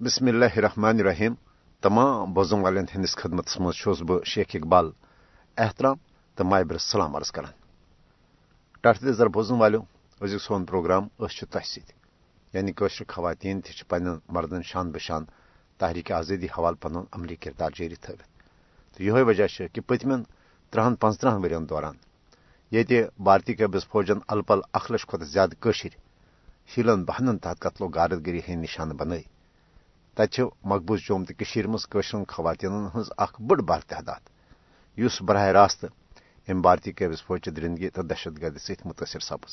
بسم اللہ الرحمن الرحیم تمام بوزن والن ہندس خدمت مز بہ شیخ اقبال احترام تو مابر سلام عرض کران ٹٹ دزر بوزن والو ازیک سون پروگرام اس تہ ست یعنی قشر خواتین تہ پن مردن شان بشان تحریک آزادی حوالہ پن عملی کردار جاری تھوت تو یہ وجہ کہ پتمن ترہن پانچترہن ورین دوران یہ بھارتی قبض فوجن الپل اخ لچھ کھت زیادہ قشر شیلن بہنن تحت قتل و غارت گری ہند نشانہ بنائی تتہ مقبوض جوم تو مزر خواتین ہز اخ بڑ بار تعداد۔ اس براہ راست ام بھارتی قبض فوج درندگی تو دہشت گردی ست متاثر سپز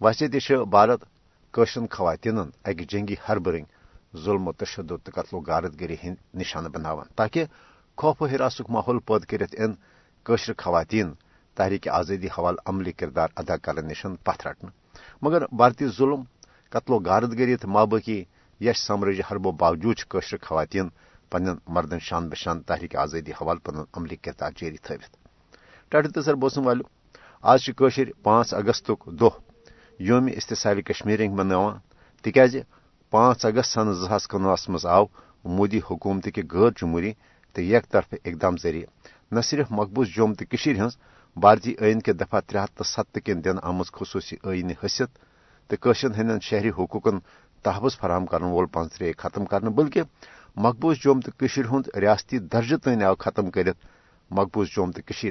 ویسے تہ بھارت قشر خواتین اکہ جنگی حربہ ظلم و تشدد تو قتل و غارت گری ہند نشانہ بناوان تاکہ خوف و حراسک ماحول پید کرت ان قشر خواتین تحریک آزادی حوالہ عملی کردار ادا کرنے نشن پتھ رٹنے مگر بھارتی ظلم، قتل و غارت گری تو مابقی یش سمرج حربو باوجود قشر خواتین پن مردن شان بشان تحریک آزادی حوالہ پن عملی کردار جاری تھوت ٹاٹو تسر بوسن والو، آج قشر پانچ اگست دہ یوم استحصال کشمیر مناوان تکیاز پانچ اگست سن زاس کنوہس مز آو مودی حکومت کے غیر جمہوری تو یک طرف اقدام ذریعہ نہ صرف مقبوض جوم تو ہز بھارتی عین کے دفعہ ترے ہتھ تو ست کن دن آمت خصوصی عینی حیثیت تو قشر ہند شہری حقوقن تحفظ فراہم کرنے وول پانچ ختم کرنے بلکہ مقبوض جوم تو ہند ریاستی درجہ تین آو ختم کرت مقبوض جوم تو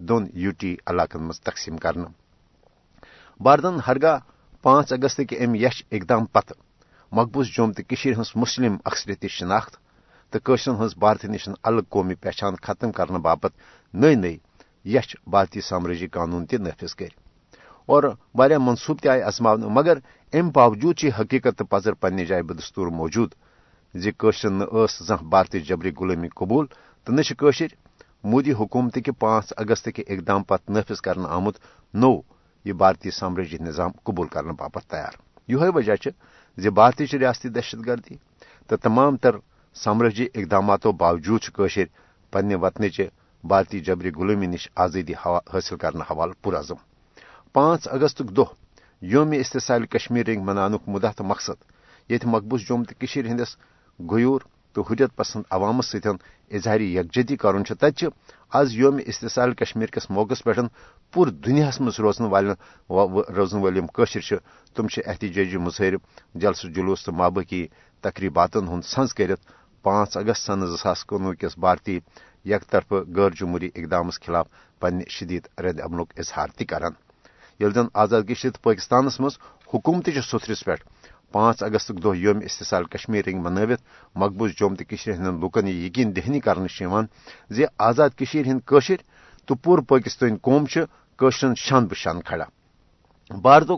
دون یو ٹی علاقن مز تقسیم کرنے بھارتن ہرگاہ پانچ اگست کے ام یش اقدام پتہ۔ مقبوض جوم تو ہز مسلم اکثریتی شناخت تو قشرن ہز بھارت نش الگ قومی پہچان ختم کرنے باپت نئی نئی یچ بھارتی سامراجی قانون تہ نافذ کر اور واریاہ منصوبہ تہ آئی ازماونہ مگر ام باوجود چھ حقیقت تو پزر پنہ جائے بدستور موجود۔ جی زشرن نس زان بھارتی جبری غلامی قبول، تو نشر مودی حکومت کے پانچ اگست کے اقدام پتہ نافذ کرنے آمت نو، یہ بھارتی سامراجی نظام قبول کرنے باپت تیار۔ یہ وجہ زِ جی بھارتی ریاستی دہشت گردی، تو تمام تر سامراجی اقداماتو باوجود پنہ وطنچہ بھارتی جبری غلامی نش آزادی حاصل کرنے حوالہ پرعزم پانچ اگست دہ یوم استحصال کشمیر منانک مدہ تو مقصد یت مقبوض جوم تو ہندس غیور تو حریت پسند عوامس ستن اظہاری یکجہتی کرن تتہ آز یوم استحصال کشمیر کس موقع پہ پور دنیا مز روزن والن روزن ول قشر تم احتجاجی مظاہر جلسہ جلوس تو مابقی تقریباتن ہند سنز کرت پانچ اگست سن زاس کنوہ کس بھارتی یک طرف غیر جمہوری اقدام خلاف پنہ شدید رد عملک اظہار تہ کران۔ یل زن آزادگی شد پاکستانس مز حکومت ستھرس پہ پانچ اگست دہ یوم استحصال کشمیر رنگ منوت مقبوض جوم تو ہند لکن یہ یقین دہنی کرنے زی آزاد ہند قشر تو پور پاکستان قوم قشرن شان بشان کھڑا۔ بھارت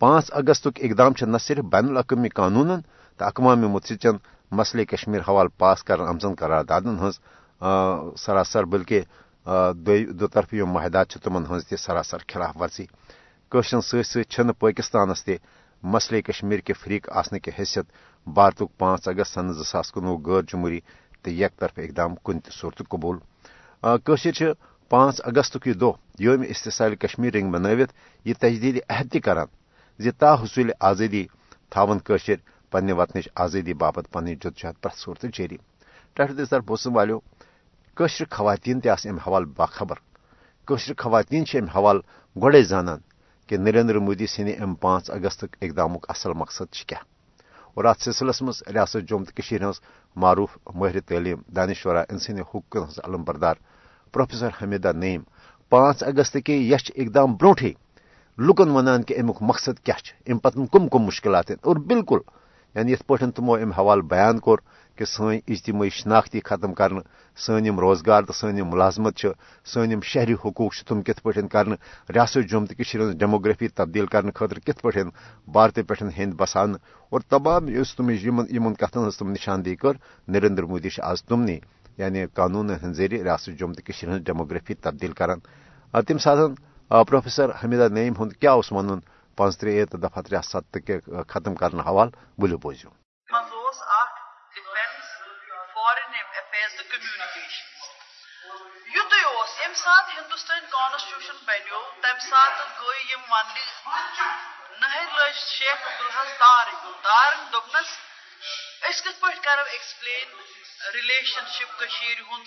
پانچ اگست اقدام نہ صرف بین الاقوامی قانون تو اقوام متحدہ مسئلہ کشمیر حوالہ پاس کر آمزن قراردادن ہز سراسر، بلکہ دو طرفی معاہدات تمن ہز تہ سراسر خلاف ورزی۔ قشرن ست پاکستانس تہ مسئلہ کشمیر کے فریق آسنے کی حیثیت بھارت پانچ اگست سن زاس کنوہ غیر جمہوری تو یک طرف اقدام کن تہ صورت قبول۔ قشر پانچ اگست یہ دہ یوم استحصال کشمیر رنگ منوت یہ تجدید عہد تہ کران زی تا حصول آزادی تھاون قشر پنہ وطنچ آزادی باپت پن جدجہد پرت صورت جاری ٹھٹ دستر بوسن والو قشر خواتین تہ حوالہ باخبر۔ قشر خواتین ام حوالہ گوڑے زانان کہ نریندر مودی سند ام پانچ اگست اقدام اصل مقصد کیا اور ات سلسلس مز ریاست جوم تو ہز معروف ماہر تعلیم دانشورہ ان سند حقوق ہز علم بردار پروفیسر حمیدہ نعیم پانچ اگست کے یچ اقدام بروٹے لکن ونان کہ امیک مقصد کیا ام پتن کم کم مشکلات اور بالکل یعنی یت پہ تمو ام حوالہ بیان کور کہ سن اجتماعی شناختی ختم کر سن روزگار تو سن ملازمت سن شہری حقوق تم کت پہ کر ریاست جوم تو ڈیموگرافی تبدیل کرنے خاطر کت پہ بھارت پہ ہند بسان؟ اور تمام اس تم کتن ہز تم نشاندہی کر، نریندر مودی آز تمنی یعنی قانون ہند ذریعہ ریاست جوم تو ہز ڈیموگرافی تبدیل کران۔ تم سات پروفیسر حمیدہ نعیم ہند کیا ون پانچ ترے دفعہ ترے ست کے ختم کرنے حوالہ بولو بوزو یم سات ہندوستان کانسٹیوشن بنو تم سات گئی یم ون نہر لج شیخ عبدالحس تار تارن دپنس اس کت پہ کرو explain relationship Kashir Hind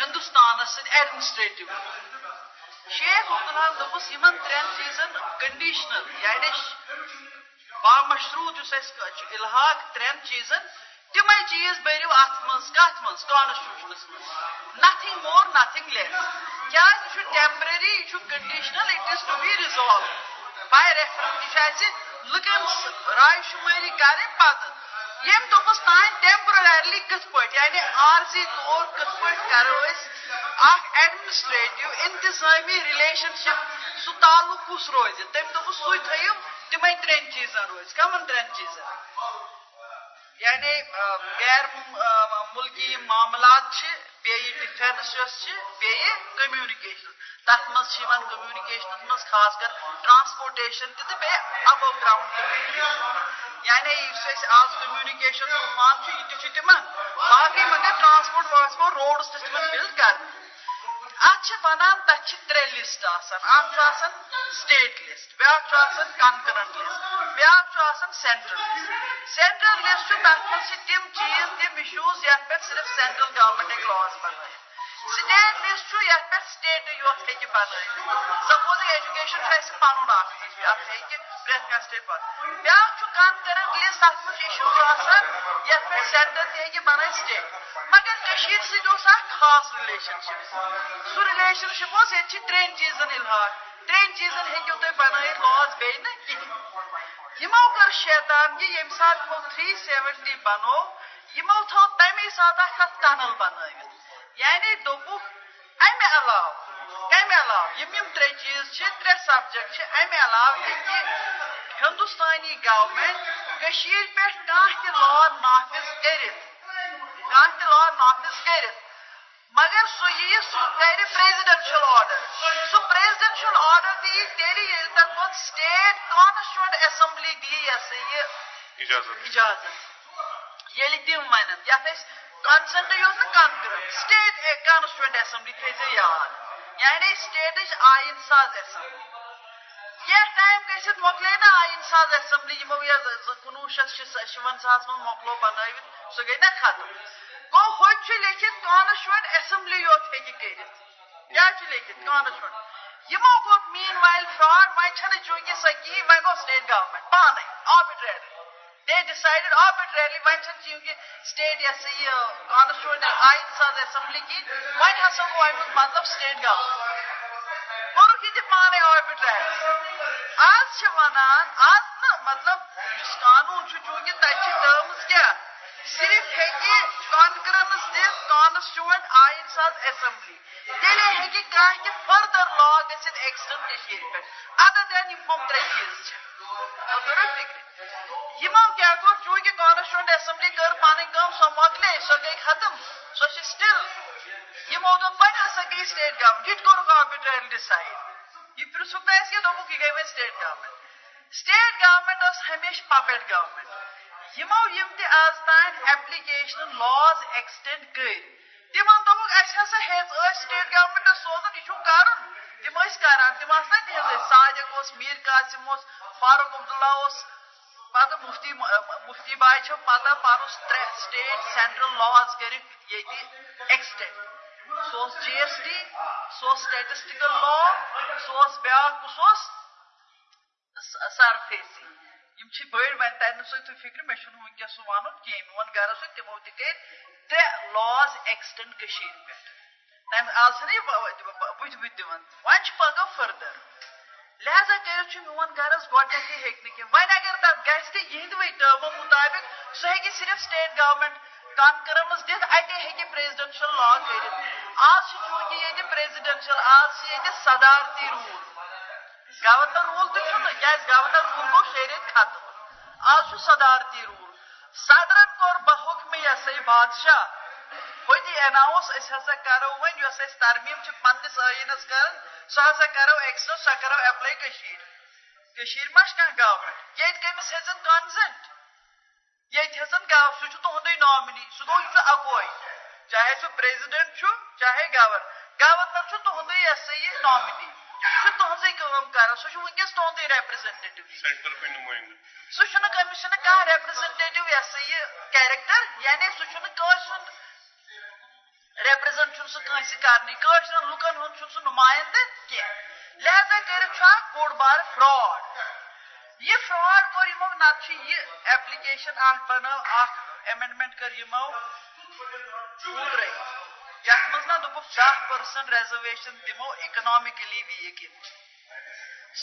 Hindustan سۭتۍ ایڈمنسٹریٹو شیخ عبداللہ دوپس یمن ترین چیزن کنڈیشنل یعنی بامشروط اس الحاق ترین چیزن۔ تمے چیز بٔرِو اتھ منٛز کتھ منٛز کانسٹیوشنس منٛز نتھنگ مور نتھنگ لیس کیٛازِ یہِ چھُ ٹیمپرری یہِ چھُ conditional it is to be resolve by reference یہِ چھُ اَسہِ لُکن راے شُمٲری کرٕنۍ پتہٕ یم دوپس تان ٹیمپررلی کت پٲٹھۍ یعنی عارضی طور کت پٲٹھۍ کرو أسۍ اکھ ایڈمنسٹریٹو انتظامی ریلیشن شپ سُہ تعلق کُس روزِ تٔمۍ دوٚپُس سُے تھٲیِو تِمے ترٛٮ۪ن چیٖزن روزِ کمن ترٛٮ۪ن چیٖزن یعنی غیر ملکی معاملات چھِ بیٚیہِ ڈِفینس یۄس چھِ بیٚیہِ کٔمنِکیشن تتھ منٛز چھِ یِوان کٔمنِکیشنس منٛز خاص کر ٹرانسپوٹیشن تہِ تہٕ بیٚیہِ اَبو گراوُنڈ کٔمنِکیشن یعنی یُس اَسہِ آز کمیونِکیشن طوفان چھُ یہِ تہِ چھُ تِمن باقٕے مگر ٹرانسپوٹ وانسپوٹ روڈٕس تہِ چھِ تِمن بِلڈ کرنہٕ اتھ چھِ ونان تتھ چھِ ترٛےٚ لسٹ آسان اکھ چھُ آسان سٹیٹ لسٹ بیاکھ چھُ آسان کنکرنٹ لسٹ بیاکھ چھُ آسان سینٹرل لسٹ سینٹرل لسٹ چھُ تتھ منٛز چھِ تِم چیٖز تِم اِشوٗز یتھ پٮ۪ٹھ صرف سینٹرل گورمنٹ ہیٚکہِ لاز بنٲیِتھ سٹیٹ لسٹ چھُ یتھ پٮ۪ٹھ سٹیٹٕے یوت ہیٚکہِ بنٲیِتھ سپوز ایجوکیشن چھُ اَسہِ پنُن اکھ اتھ ہیٚکہِ پرٛٮ۪تھ کانٛہہ سٹیٹ بنٲیِتھ بیاکھ چھُ کنکرنٹ لسٹ تتھ منٛز چھِ اِشوٗز آسان یتھ پٮ۪ٹھ سینٹر تہِ ہیٚکہِ بنٲیِتھ سٹیٹ مگر کٔشیٖر سۭتۍ اوس اکھ خاص رِلیشن شپ سُہ رِلیشن شپ اوس ییٚتہِ چھِ ترٛٮ۪ن چیٖزن الحاق ترٛٮ۪ن چیٖزن ہیٚکِو تُہۍ بنٲیِتھ لاز بیٚیہِ نہٕ کِہیٖنۍ یِمو کٔر شیطانگی ییٚمہِ ساتہٕ یِمو تھری سیونٹی بنوو یِمو تھوٚو تمے ساتہٕ اکھ اتھ ٹنل بنٲوِتھ یعنی دوٚپُکھ امہِ علاوٕ کمہِ علاوٕ یِم یِم ترٛےٚ چیٖز چھِ ترٛےٚ سبجکٹ چھِ امہِ علاوٕ ہیٚکہِ ہندوستانی گورمنٹ کٔشیٖر پٮ۪ٹھ کانٛہہ تہِ لا نافذ کٔرِتھ تہِ لا نافذ کٔرِتھ مگر سُہ یی سُہ کرِ پریزڈنشل آرڈر سُہ پریزڈنشل آرڈر دی تیٚلہِ ییٚلہِ تتھ پتہٕ سٹیٹ کانسٹیوٹ اسمبلی دی یہِ ہسا یہِ اجازت ییٚلہِ تِم ونن یتھ أسۍ کنسنٹ یوت نہٕ کنکرنٹ سٹیٹ کانسٹیوٹ اسمبلی تھٲیزِ یاد یعنی سٹیٹٕچ آیِن ساز کینٛہہ ٹایم گٔژھِتھ مۄکلے نا آیِن ساز اسمبلی یِمو یہِ کُنوُہ شیٚتھ شُونٛزاہس منٛز مۄکلو بنٲوِتھ سُہ گٔے نا ختم گوٚو ہوٚتہِ چھُ لیکھِتھ کانسٹیوٹ اسمبلی یوت ہیٚکہِ کٔرِتھ کیٛاہ چھُ لیکھِتھ کانسٹیوٹ یِمو کوٚر مین وایل فراڈ وۄنۍ چھنہٕ چوٗنٛکہِ سۄ کِہیٖنۍ وۄنۍ گوٚو سٹیٹ گورمنٹ پانے آربِٹریری دے ڈِسایڈِڈ آربِٹریرلی وۄنۍ چھنہٕ چوٗنٛکہِ سٹیٹ یہِ ہسا یہِ کانسٹیوٹ آیِن ساز اسمبلی کِہیٖنۍ وۄنۍ ہسا گوٚو امیُک مطلب سٹیٹ گورمنٹ کوٚرُکھ یہِ تہِ پانے آربِٹریری آز چھِ ونان آز نہ مطلب یُس قانوٗن چھُ چوٗنٛکہِ تتہِ چھِ صرف ہیٚکہِ کانفرنس دِتھ کانسٹیوٹ آیِن ساز اسمبلی تیٚلے ہیٚکہِ کانٛہہ تہِ فٔردر لا گٔژھِتھ ایکسٹنٹ کٔشیٖرِ پٮ۪ٹھ ادر دین یِم ہُم ترٛےٚ چیٖز چھِ ضروٗرت فِکرِ یِمو کیٛاہ کوٚر چوٗنٛکہِ کانسٹیوٹ اسمبلی کٔر پنٕنۍ کٲم سۄ مۄکلے سۄ گٔے ختم۔ سۄ چھِ سٹل یِمو دوٚپ وۄنۍ ہسا گٔے سٹیٹ گورمنٹ یہِ تہِ کوٚرُکھ آربِٹرلی ڈِسایڈ یہِ پرژھُکھ نہٕ اَسہِ کینٛہہ دوٚپُکھ یہِ گٔے وۄنۍ سٹیٹ گورمنٹ سٹیٹ گورمنٹ ٲس ہمیشہِ پپیٹ گورمنٹ یِمو یِم تہِ آز تام ایپلِکیشن لاز ایکسٹینڈ کٔرۍ تِمن دوٚپُکھ اَسہِ ہسا ہیٚژ ٲسۍ سٹیٹ گورمنٹس سوزُن یہِ چھُ کرُن تِم ٲسۍ کران تِم آسہٕ نا تِہنٛزے صادق اوس میٖر قاسِم اوس فاروق عبداللہ اوس پتہٕ مفتی مفتی باے چھو پتہ پانس ترٛےٚ سٹیٹ سینٹرل لاز کٔرِکھ ییٚتہِ ایکسٹینڈ سُہ اوس جی ایس ٹی سُہ اوس سٹیٹسٹِکل لا سُہ اوس بیاکھ کُس اوس سرفیسی یِم چھِ بٔڑۍ وۄنۍ تَرِ نہٕ سۭتۍ تُہۍ فِکرِ مےٚ چھُنہٕ وٕنکیٚس سُہ وَنُن کینٛہہ میون غرض چھُ تِمو تہِ کٔرۍ ترٛےٚ لاز ایکسٹینڈ کٔشیٖرِ پٮ۪ٹھ. تَمہِ آز چھِنہٕ یہِ بٕتھِ بٕتھِ دِوان. وۄنۍ چھِ پگاہ فٔردَر لہذا کٔرِتھ چھُ میون غرض گۄڈنیٚتھٕے ہیٚکہِ نہٕ کینٛہہ وۄنۍ اگر تتھ گژھِ تہِ یِہنٛدوے ٹٲرمو مُطابق سُہ ہیٚکہِ صرف سٹیٹ گورمنٹ کانکرنس دِتھ اتے ہیٚکہِ پریزڈنشل لا کٔرِتھ آز چھُ چوٗنٛکہِ ییٚتہِ پریزڈنشل آز چھِ ییٚتہِ صدارتی روٗل۔ گورنر روٗل تہِ چھُنہٕ گورنر روٗل گوٚو شیٚیہِ ختم آز چھُ صدارتی روٗل۔ صدرن کوٚر بہُکمہِ یہِ ہسا یہِ بادشاہ۔ ہوٚتہِ ایناوُس جی أسۍ ہسا کرو وۄنۍ یۄس اَسہِ ترمیٖم چھِ پننِس ٲیٖنس کران سۄ ہسا کرو ایکسٹر سۄ کرو ایپلاے کٔشیٖر کٔشیٖر ما چھِ کانٛہہ گورمنٹ ییٚتہِ کٔمِس ہیٚژن کانزنٹ ییٚتہِ ہیٚژن گو سُہ چھُ تُہنٛدُے نامنی سُہ گوٚو یہِ چھُ اکوے چاہے سُہ پریزِڈنٹ چھُ چاہے گورنر گورنر چھُ تُہنٛدُے یہِ ہسا یہِ نامنی سہ تہذی کام کر سہ ونکس تہندے ریپرزنٹیٹو سینٹر پہ نمائندہ سہ چھُنہٕ کٔمِس چھُنہٕ کانٛہہ ریپرزنٹیٹو یہ سا یہ کیریکٹر یعنی سہ چھُنہٕ کٲنٛسہِ ہُنٛد ریپرزنٹ چھُنہٕ سُہ کٲنٛسہِ کرنٕے کٲشرٮ۪ن لُکن ہُنٛد چھُنہٕ سُہ نُمایندٕ کینٛہہ لہذا کٔرِتھ چھُ اکھ بوٚڑ بار فراڈ یہ فراڈ کوٚر یِمو نتہٕ چھُ یہِ ایپلِکیشن اکھ بنٲو اکھ ایمینڈمنٹ کٔر یِمو پوٗرے یتھ منٛز نہ دوٚپُکھ دہ پٔرسنٹ ریزرویشن دِمو اِکنامِکلی ویٖک یِم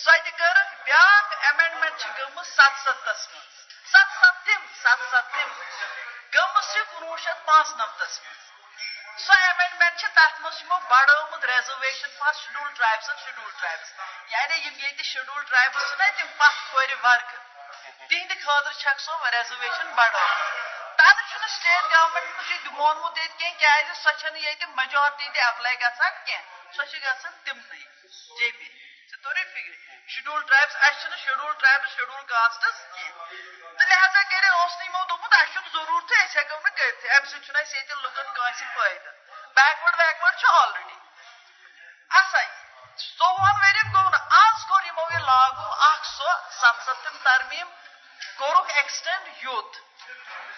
سۄ تہِ کٔرٕکھ بیاکھ ایمینڈمنٹ چھِ گٔمٕژ ستستھس منٛز ست ستم ست ستم گٔمٕژ چھِ کُنوُہ شیٚتھ پانٛژھ نمتس منٛز سو ایمینڈمنٹ تک مو منٛز reservation for schedule tribes and schedule tribes یعنی یہ ییٚتہِ شڈول ٹرایبس چھِنہ تِم پتھ کھورِ ورگہٕ تِہنٛدِ خٲطرٕ ریزرویشن بڑٲومٕژ تب سٹیٹ گورمنٹ چھُ مونمُت کی سو کیازِ میجارٹی تہِ ایپلاے گژھان جے پی ژےٚ توٚرے فِکرِ شڈول ٹرایبس اسہِ چھُنہٕ شڈول ٹرایبس شڈول کاسٹس کینٛہہ تہٕ لہذا کٔرِتھ اوس نہٕ یِمو دوٚپمُت اسہِ چھُنہٕ ضروٗرتھٕے أسۍ ہٮ۪کو نہٕ کٔرِتھٕے امہِ سۭتۍ چھُنہٕ اسہِ ییٚتہِ لُکن کٲنٛسہِ فٲیدٕ بیکوٲڈ ویکوٲڈ چھُ آلریڈی اَسا ژۄوُہن ؤرین گوٚو نہٕ آز کوٚر یِمو یہِ لاگوٗ اکھ سۄ ستستم ترمیٖم۔ کوٚرُکھ ایکسٹینڈ یوٗت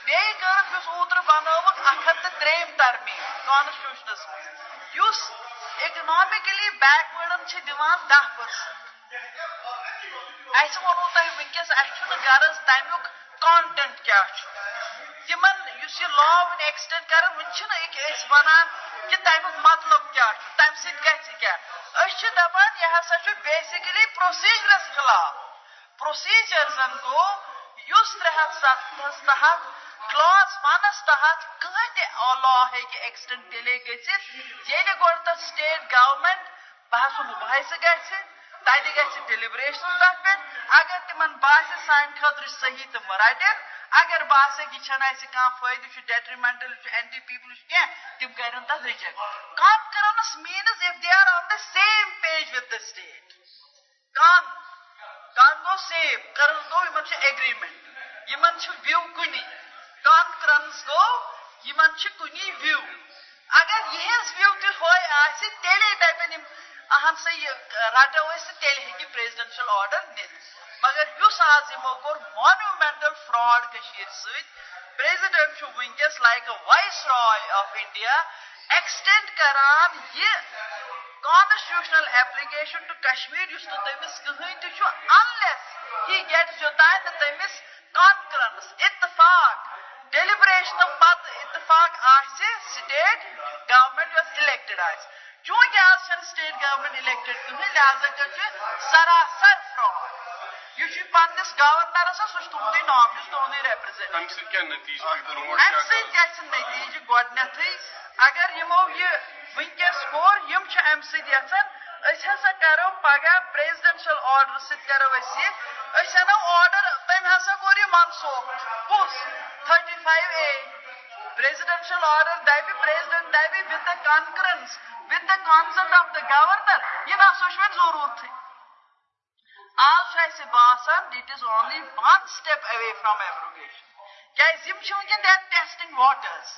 بیٚیہِ کٔرٕکھ یُس اوترٕ بنٲوٕکھ اکھ ہتھ تہٕ ترٛیٚیِم ترمیٖم کانسٹیوشنس منٛز یُس اِکنامِکلی بیکوٲڈن چھِ دِوان دہ پٔرسنٹ اسہِ ووٚنوٕ تۄہہِ ؤنکیٚس اسہِ چھُنہٕ غرض تمیُک کانٹینٹ کیاہ چھُ تِمن یُس یہِ لا وٕنہِ ایکسٹینڈ کران وٕنہِ چھِنہٕ أکہِ أسۍ ونان کہِ تمیُک مطلب کیاہ چھُ تمہِ سۭتۍ گژھِ کیاہ أسۍ چھِ دپان یہِ ہسا چھُ بیسِکلی پروسیجرس خلاف پروسیجرزن گوٚو یُس ترٛےٚ ہتھ ستتھس تحت کلاس ونس تحت کٕہٕنۍ تہِ لا ہیٚکہِ ایکسٹینڈ تیٚلے گٔژھِتھ ییٚلہِ گۄڈٕ تتھ سٹیٹ گورمنٹ بحث مُباحثہٕ گژھِ تتہِ گژھِ ڈیلِبریشن تتھ پٮ۪ٹھ اگر تِمن باسہِ سانہِ خٲطرٕ صحیح تِم رٹن اگر باسیٚکھ یہِ چھنہٕ اسہِ کانٛہہ فٲیدٕ چھُ ڈیٹرمینٹل چھُ اینٹی پیپل چھُ کینٛہہ تِم کرن تتھ reject conference means if they are on the same page with the state کان کان گوٚو سیم کرن گوٚو یِمن چھُ ایگریمنٹ یِمن چھُ وِو کُنی کانفرنس گوٚو یِمن چھِ کُنی وِو اگر یِہنٛز وِو تہِ ہوے آسہِ تیٚلے دپن یِم اہن سا یہِ رٹو أسۍ تیٚلہِ ہیٚکہِ پریزڈنشل آرڈر نِتھ مگر یُس آز یِمو مانومینٹل فراڈ کٔشیٖر سۭتۍ پریزڈنٹ چھُ ونکیٚس آف انڈیا ایکسٹینڈ کران یہِ کانسٹیوشنل ایپلِکیشن ٹُو کشمیٖر یُس نہٕ تٔمِس کٕہٕنۍ انلیس ہی گیٹس یوٚتانۍ نہٕ تٔمِس کانفرنس اتفاق ڈیلِبریشنہٕ پتہٕ اتفاق آسہِ گورمنٹ یۄس الیکٹِڈ آسہِ چوٗنٛکہِ آز چھنہٕ سٹیٹ گورمنٹ الیکٹِڈ کٕہٕنۍ لہذا کٔر چھُ سراسر فراڈ یہِ چھُ پننِس گورنرس سُہ چھُ تُہنٛدُے نام یُس تُہنٛدُے ریپرزینٹ امہِ نتیٖجہٕ گۄڈنیتھٕے اگر یِمو یہِ ونکیٚس کوٚر یِم چھِ امہِ سۭتۍ یژھان أسۍ ہسا کرو پگاہ پریزڈنشل آرڈر سۭتۍ کرو أسۍ یہِ أسۍ انو آرڈر تٔمۍ ہسا کوٚر یہِ منسوخ. کُس تھٔٹی فایو اے پریزڈنشل آرڈر دپہِ president دپہِ with the conference with the consent of the governor یہِ نسا چھُ وۄنۍ ضروٗرتھٕے آز چھُ اسہِ باسان it is only one step away from abrogation کیازِ یِم چھِ ونکیٚن دیر ٹیسٹنگ واٹرز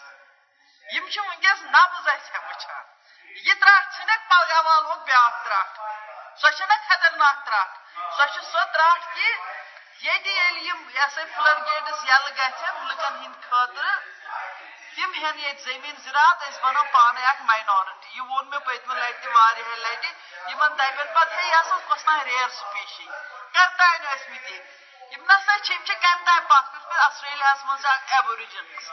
یِم چھِ ونکیٚس نبز اسہِ وٕچھان یہِ ترٛٹھ ژھٕنکھ پلگا والوُک بیاکھ ترٛٹھ سۄ چھےٚ خطرناک ترٛٹھ سۄ چھِ سۄ ترٛٹھ کہِ ییٚتہِ ییٚلہِ یِم یہِ ہسا فلڈ گیٹس یلہٕ گژھن لُکن ہٕنٛدۍ تِم ہٮ۪ن ییٚتہِ زٔمیٖن بنو پانے اکھ ماینارٹی یہِ ووٚن مےٚ پٔتمہِ لٹہِ تہِ واریاہہِ لٹہِ یِمن دپن پتہٕ ہے یہِ ہسا کۄس تام ریر سپیشی کر تانۍ ٲسۍ نسا چھِ یِم چھِ کمہِ تام پتھ کُن منٛز اکھ ایبورِجنٕز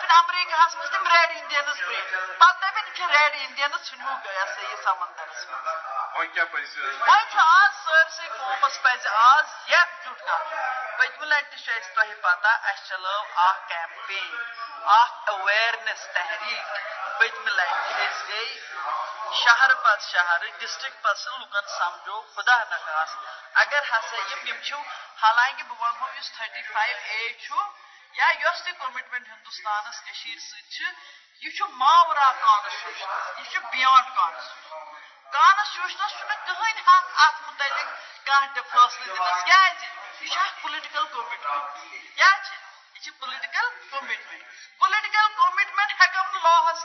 پھر امریکہس منٛز تِم ریڈ انڈینٕز برٛونٛٹھ پتہٕ دپن یہِ چھِ ریڈ انڈینٕز ژھٕنوُکھ یہِ ہسا یہِ سمندرس منٛز وۄنۍ کیٛاہ پزِ وۄنۍ چھُ آز سٲرسٕے قومس پزِ آز یکجُٹ کرُن پٔتمہِ لٹہِ تہِ چھُ اسہِ تۄہہِ پتہ اسہِ چلٲو اکھ کیمپین اکھ اویرنیس تحریٖک۔ پٔتمہِ لٹہِ أسۍ گٔے شہر پتہٕ شہر ڈسٹرک پتہٕ لُکن سمجھو، خدا نخواس اگر ہسا یِم یِم چھِو، حالانکہِ بہٕ ونہو یُس تھٔٹی فایو اے چھُ یا یۄس تہِ کومٹمنٹ ہندوستانس کٔشیٖر سۭتۍ چھِ یہِ چھُ ماورا کانسٹیوشن یہِ چھُ بِیانڈ کانسٹیوشن کانسٹیوشنس چھُنہٕ کٕہٕنۍ حق اتھ متعلق کانٛہہ تہِ فٲصلہٕ دِنس کیازِ یہِ پُلٹِکل کومٹمنٹ کیٛاہ چھِ یہِ پُلٹِکل کومٹمنٹ پُلٹِکل کومٹمنٹ ہٮ۪کو نہٕ لاہس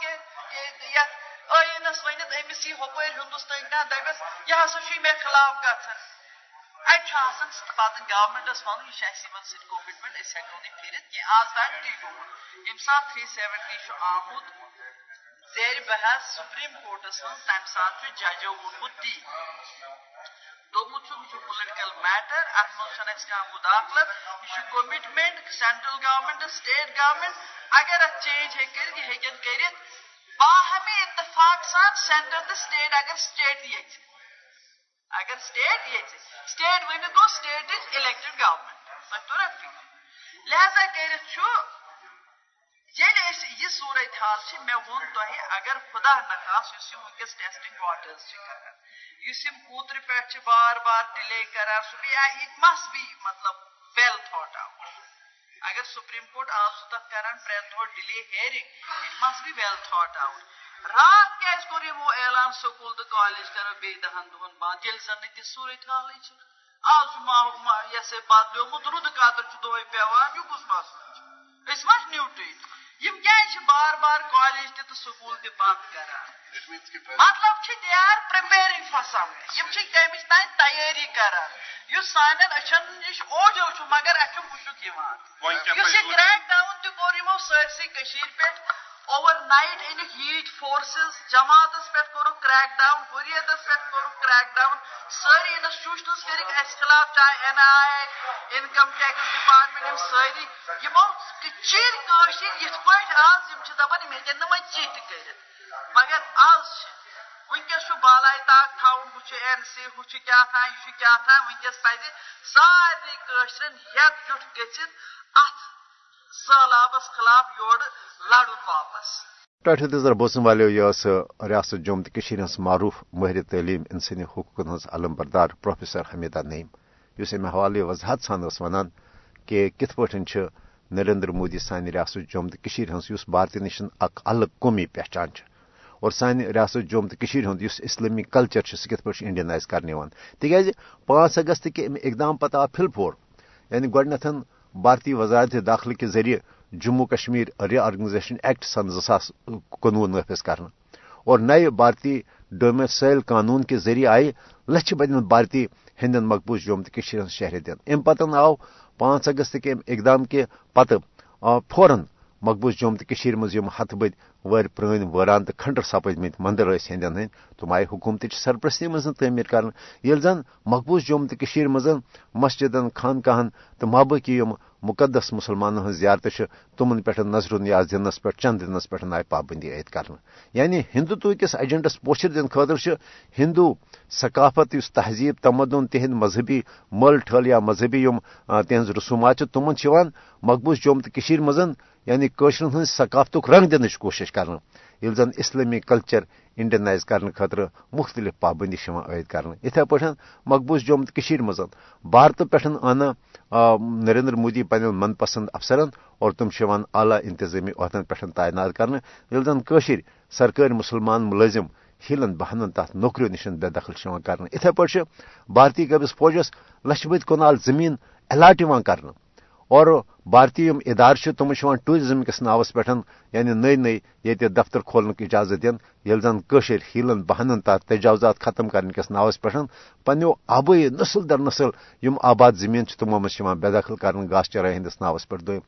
ٲیٖنس ونس امس یہ ہپر ہندوستان کھانا دپس یہ ہسا مے خلاف گھن اتنا پتہ گورمنٹس ون یہ اس ہوں پھرت کی تک تی گوت یم سات تھری سیونٹی آمت زیر بحث سپریم کورٹس من تمہ سات ججو وونمت تی دوٚپمُت چھُکھ یہِ چھُ پُلٹِکل میٹر اتھ منٛز چھنہٕ اَسہِ کانٛہہ مُداخلت یہِ چھُ commitment central government state government اگر اتھ چینج ہیٚکہِ کٔرِتھ یہِ ہیٚکن کٔرِتھ باہمی اتفاق سان سینٹر تہٕ سٹیٹ اگر سٹیٹ ییٚژھِ اگر سٹیٹ ییٚژھِ سٹیٹ ؤنِتھ گوٚو سٹیٹ اِز الیکٹڈ گورمنٹ تۄہہِ توٚر لہذا کٔرِتھ چھُ یہِ صوٗرت حال چھِ مےٚ ووٚن تۄہہِ اگر خدا نخواست یُس یِم وٕنکیٚس ٹیسٹنگ واٹٲرٕس چھِ کران یُس یِم اوترٕ پٮ۪ٹھ چھِ بار بار ڈِلے کران سُہ بیٚیہِ اِٹ مس بی مطلب ویل تھاٹ آوُٹ اگر سپریم کورٹ آو سُہ تتھ کران پرٛٮ۪تھ دۄہ delay hearing it must be well thought out راتھ کیازِ کوٚر یِمو اعلان سکوٗل تہٕ کالیج کرو بیٚیہِ دہن دۄہن بنٛد ییٚلہِ زن نہٕ تہِ صوٗرت حالٕے چھِ آز چھُ ماحول یہِ ہسا بدلیومُت رُدٕ قطر چھُ دۄہے پیوان یہِ کُس مسلہٕ چھُ أسۍ ما چھِ نیوٹٕے یم کیازِ بار بار کالیج تہِ تہٕ سکوٗل تہِ بند کران مطلب چھِ they are preparing for some M چھِ تمِچ تانۍ تیٲری کران یُس سانٮ۪ن أچھن نِش اوجو چھُ مگر چھُ مُشُک یِوان یُس یہِ کریک ڈاوُن تہِ کوٚر یِمو سٲرسٕے کٔشیٖر پٮ۪ٹھ اوور نایٹ أنِکھ ہیٖٹ فورسز جماعتس پٮ۪ٹھ کوٚرُکھ کریک ڈاوُن حریتس پٮ۪ٹھ کوٚرُکھ کریک ڈاوُن سٲری انسٹیوشنز کٔرِکھ اَسہِ خلاف چاہے N I income tax department یِم سٲری یِمو چیٖر کٲشِر یِتھ پٲٹھۍ آز یِم چھِ دپان یِم ہیٚکن نہٕ وۄنۍ کٔرِتھ مگر آز چھِ ونکیٚس چھُ طاق تھاوُن ہُہ چھُ این سی ہُہ چھُ کیاہ تھام یہِ چھُ کیاہ تھام ونکیٚس پزِ سارنٕے کٲشرٮ۪ن گٔژھِتھ سہلابس خلاف یورٕ لڑُن واپس ٹاٹھ نظر بوزن والو یہ ریاست جوم تو معروف ماہر تعلیم انسانی حقوق ہز علم بردار پروفیسر حمیدہ نعیم اس امہ حوالہ وضاحت سان ونان کہ کت پہ نریندر مودی سانہ ریاست جوم تو ہز بھارتی نشن اک الگ قومی پہچان اور سانہ ریاست جوم تو ہند اسلامی کلچر سہ کت پہ انڈینائز کرنے تاز پانچ اگست کے اقدام پتہ آو پھل پھور یعنی گۄڈنیتھ بھارتی وزارت داخلہ کے ذریعے Jammu Kashmir reorganisation act سن زاس کنوہ نافذ کرنا اور نئے بھارتی ڈومیسائل قانون کے ذریعے آئی لچھ بدن بھارتی ہندین مقبوض جوم تو شہر دن ام پتہ آو پانچ اگست کے اقدام کے پتہ فوراً مقبوض جوم تو مز ہت بد ور پران ویران تو کھنڈر سپد مت مندر ہندین ہند تم آئی حکومت سرپرستی مز تعمیر کر زن مقبوض جوم تو مز مسجدن، خانقاہن تو مابقی مقدس مسلمان ہز زیارت تمن پہ نظر نیاز دنس پہ چند دنس پہ آئی پابندی عائد کر یعنی ہندوتو کس ایجنڈس پوچھر دن خاطر ہندو ثقافت اس تہذیب، تمدن تہند مذہبی مل ٹھل یا مذہبی تہذ رسومات تمن مقبوض جوم تو مزن یعنی قشر ہند ثقافت رنگ دن کوشش کر یل زن اسلامی کلچر انڈینائز کرنے خاطر مختلف پابندی عائد کر اتھے پا مقبوض جوم مز بھارت پہ آنا نریندر مودی پن من پسند افسرن اور تم اعلی انتظامی عہدن پہ تعینات کرنے یل زن سرکاری مسلمان ملازم ہیلن بہنن تر نوکریو نشن بے دخل کر اتھے پا بھارتی قبض فوجس لچھ بد کنال زمین الاٹ کرنا اور بھارتی یم ادار تم ٹوریزم کس ناوس پہ یعنی نئی نئی یہ دفتر کھولنے اجازت دن یل زن ہیلن، بہنن تحت تجاوزات ختم کرنے کس ناوس پہ پنو آبائی نسل در نسل یم آباد زمین تمو مز بے دخل کر گاس چرائے ہندس ناوس پہ دم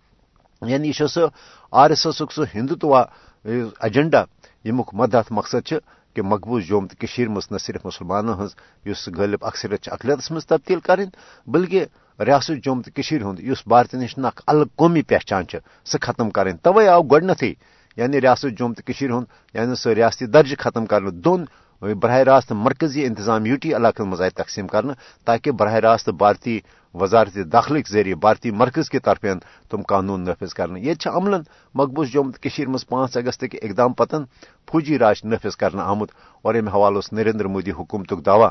یعنی یہ سہ آر ایس ایس سہ ہندوتوا ایجنڈا یمک مدد مقصد کہ مقبوض جوم تو مز نہ صرف مسلمانوں ہز غالب اکثریت اقلیتس مز تبدیل کریں بلکہ ریاست جوم تو ہند اس بھارتی نشن اخ الگ قومی پہچان سہ ختم کریں توے آو گۄڈنیتھٕے یعنی ریاست جوم تو ہند یعنی سہ ریاستی درجہ ختم کرنے دون براہ راست مرکزی انتظام یوٹی علاقن مز آئی تقسیم کرنا تاکہ براہ راست بھارتی وزارت داخلہ ذریعے بھارتی مرکز کے طرف تم قانون نافذ کرنے یہ عمل مقبوض جوم مز پانچ اگست کے اقدام پتن فوجی راج نافذ کرنا آمت، اور امہ حوالہ نریندر مودی حکومت دعوی۔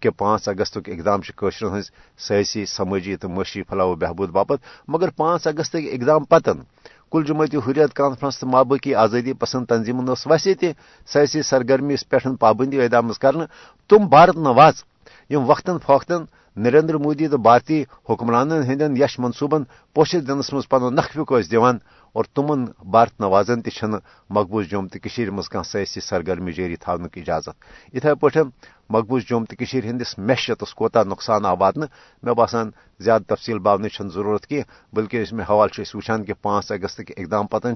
کہ پانچ اگست اقدام قشر ہز سیاسی، سماجی تو معاشی فلاح و بہبود باپت۔ مگر پانچ اگست اقدام پتن کل جماعتی حریت کانفرنس تو مابقی آزادی پسند تنظیمن ویسے تہ سیاسی سرگرمی پہ پابندی عائد کر تم بھارت نواز، یم وقتاً فوقتاً نریندر مودی تو بھارتی حکمران ہند یش منصوبن پوشش دنس مز پن نقفک دان اور تمن بھارت نوازن تہ مقبوض جوم تو مز کھانا سیاسی سرگرمی جاری تھونک اجازت۔ اتھے پہ مقبوض جوم تو ہندس معیشتس کوتا نقصان آو واتن مے باسان زیادہ تفصیل باون ضرورت کی، بلکہ اس میں حوالہ وچان کہ پانچ اگست کے اقدام پتن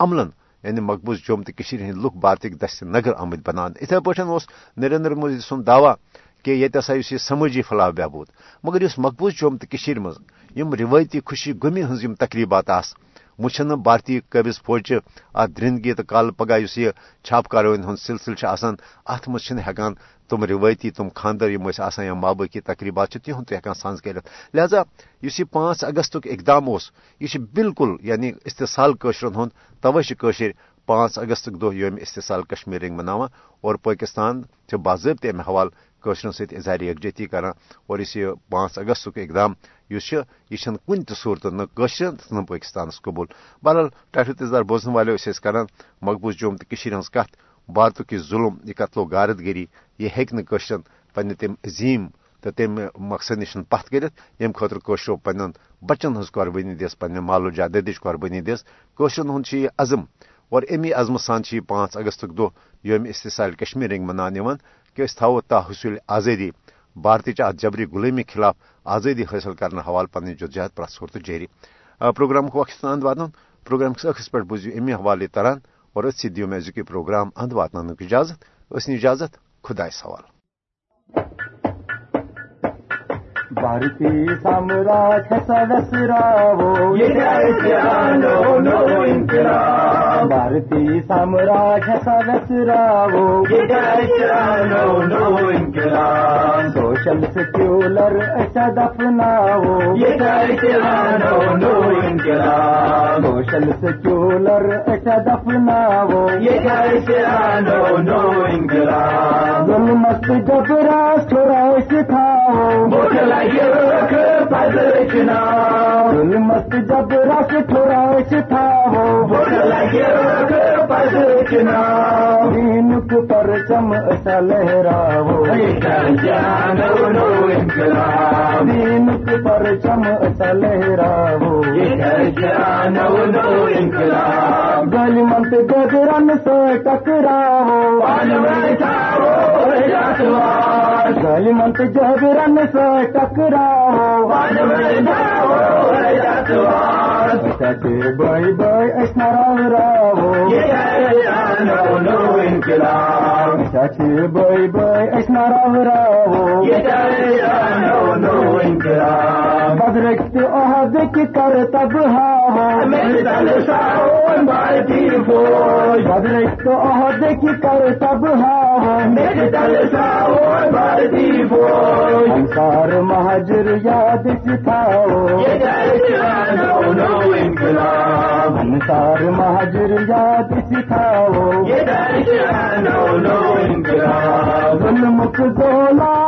عملن یعنی مقبوض جوم تو ہند لک بھارتک دست نگر آمد بنان۔ اتھے پہ نریندر مودی سن دعوی کہ یہ ہسا اس سماجی فلاح بہبود، مگر اس مقبوض جوم تو مز روایتی خوشی گمی ہز تقریبات آس۔ وچھن بھارتی قبض فوج ات درندگی تو کال پگہ اس یہ چھاپ کاروین ہند سلسلہ آسان ات مز ہکان تم روایتی تم خاندر یم آسان یا ماں باقی تقریبات تہد تہ ہکان سانز کرت لہذا اس یہ پانچ اگست اقدام اس یہ بالکل یعنی استحصال قشرن ہند توے پانچ اگست دہ یوم استحصال کشمیر رنگ مناوان۔ اور پاکستان باضابطہ امہ حوالہ قشرن ست اظہار یکجہتی کران اور اس پانچ اگست اقدام اس یہ کن تہ صورت نشر نہ پاکستانس قبول۔ بہرحال ٹھٹھ تزدار بوزن والو کران مقبوض جوم تو ہز کت بھارت یہ ظلم، یہ قتل و غارت گری، یہ ہشرن پنہ تم عظیم تو تم مقصد نش پت کرت یم خاطر کوشرو پن بچن ہز قربانی دس پنہ مال و قربانی دس کوشرن ہند یہ عزم، اور امی عزم سان یہ پانچ اگست دہ یوم استحصال کشمیر رنگ منان کہ تھو حصول آزادی بھارتچ ات جبری غلمی خلاف آزادی حاصل کرنے حوالہ پنہ جدوجہد پرسورت جاری۔ پروگرام وقت اند واتن پروگرام کس اخس پہ بوزیو امی حوالے تران اور اتھی دیو مے ازی پروگرام اند واتن اجازت اسنی اجازت خدا سوال۔ بھارتی سامراج سدسراو بھارتی سامراج سدسراو شمس کیولر ایسا دفناؤ انقلاب۔ شمس کیولر ایسا دفناؤ انقلاب۔ مست گبرا چھوڑا سکھاؤ۔ مست جب رس تھوڑا تھا وہ۔ پر چم ایسا لہراو دینک پر چم ایسا لہراو گلی منت گزرن سے ٹکراو ظلمت جبرن سے ٹکراؤ۔ سچے بائی بائی اشناؤ راو سچے بائی بائی اشنارا بدرخت عہد کی کر تب بدرخت عہد کی کر تب انکار مہاجر یاد سکھاؤ سار مہاجر یاد سکھاؤ ظلم کو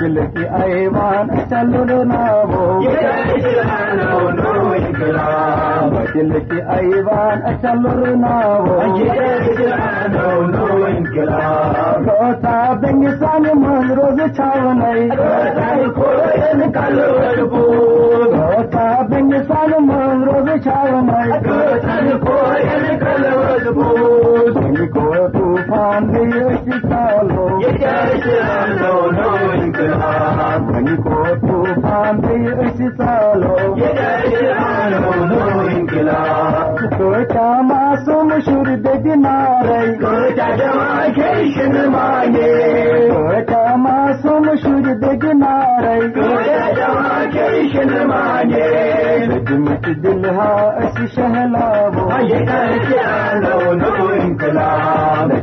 دل کی ایوان چلنا وہ دل کی ایوان چلنا وہ سا بنگ سال من روز چھو نہیں۔ سا بنگ سال من روز چھو نہیں۔ کو کو طوفان بھی اسی سالو کاما سوم شور دگنارے کام سم شور دن کشن دل ہا اس شہلوکلا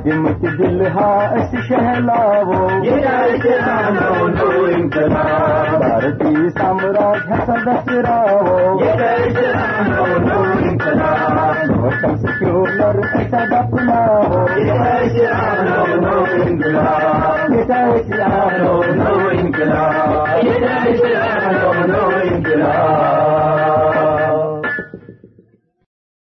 کمک دل ہا سدس راؤ کلا انقلاب